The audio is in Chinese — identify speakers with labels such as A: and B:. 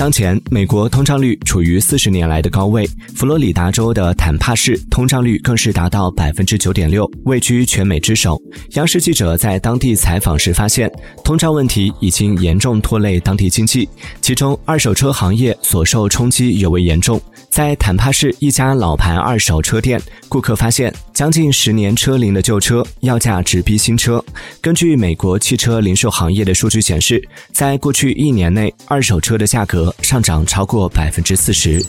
A: 当前，美国通胀率处于四十年来的高位，佛罗里达州的坦帕市通胀率更是达到百分之九点六，位居全美之首。央视记者在当地采访时发现，通胀问题已经严重拖累当地经济，其中二手车行业所受冲击尤为严重。在坦帕市一家老牌二手车店，顾客发现将近十年车龄的旧车要价直逼新车。根据美国汽车零售行业的数据显示，在过去一年内，二手车的价格上涨超过百分之四十。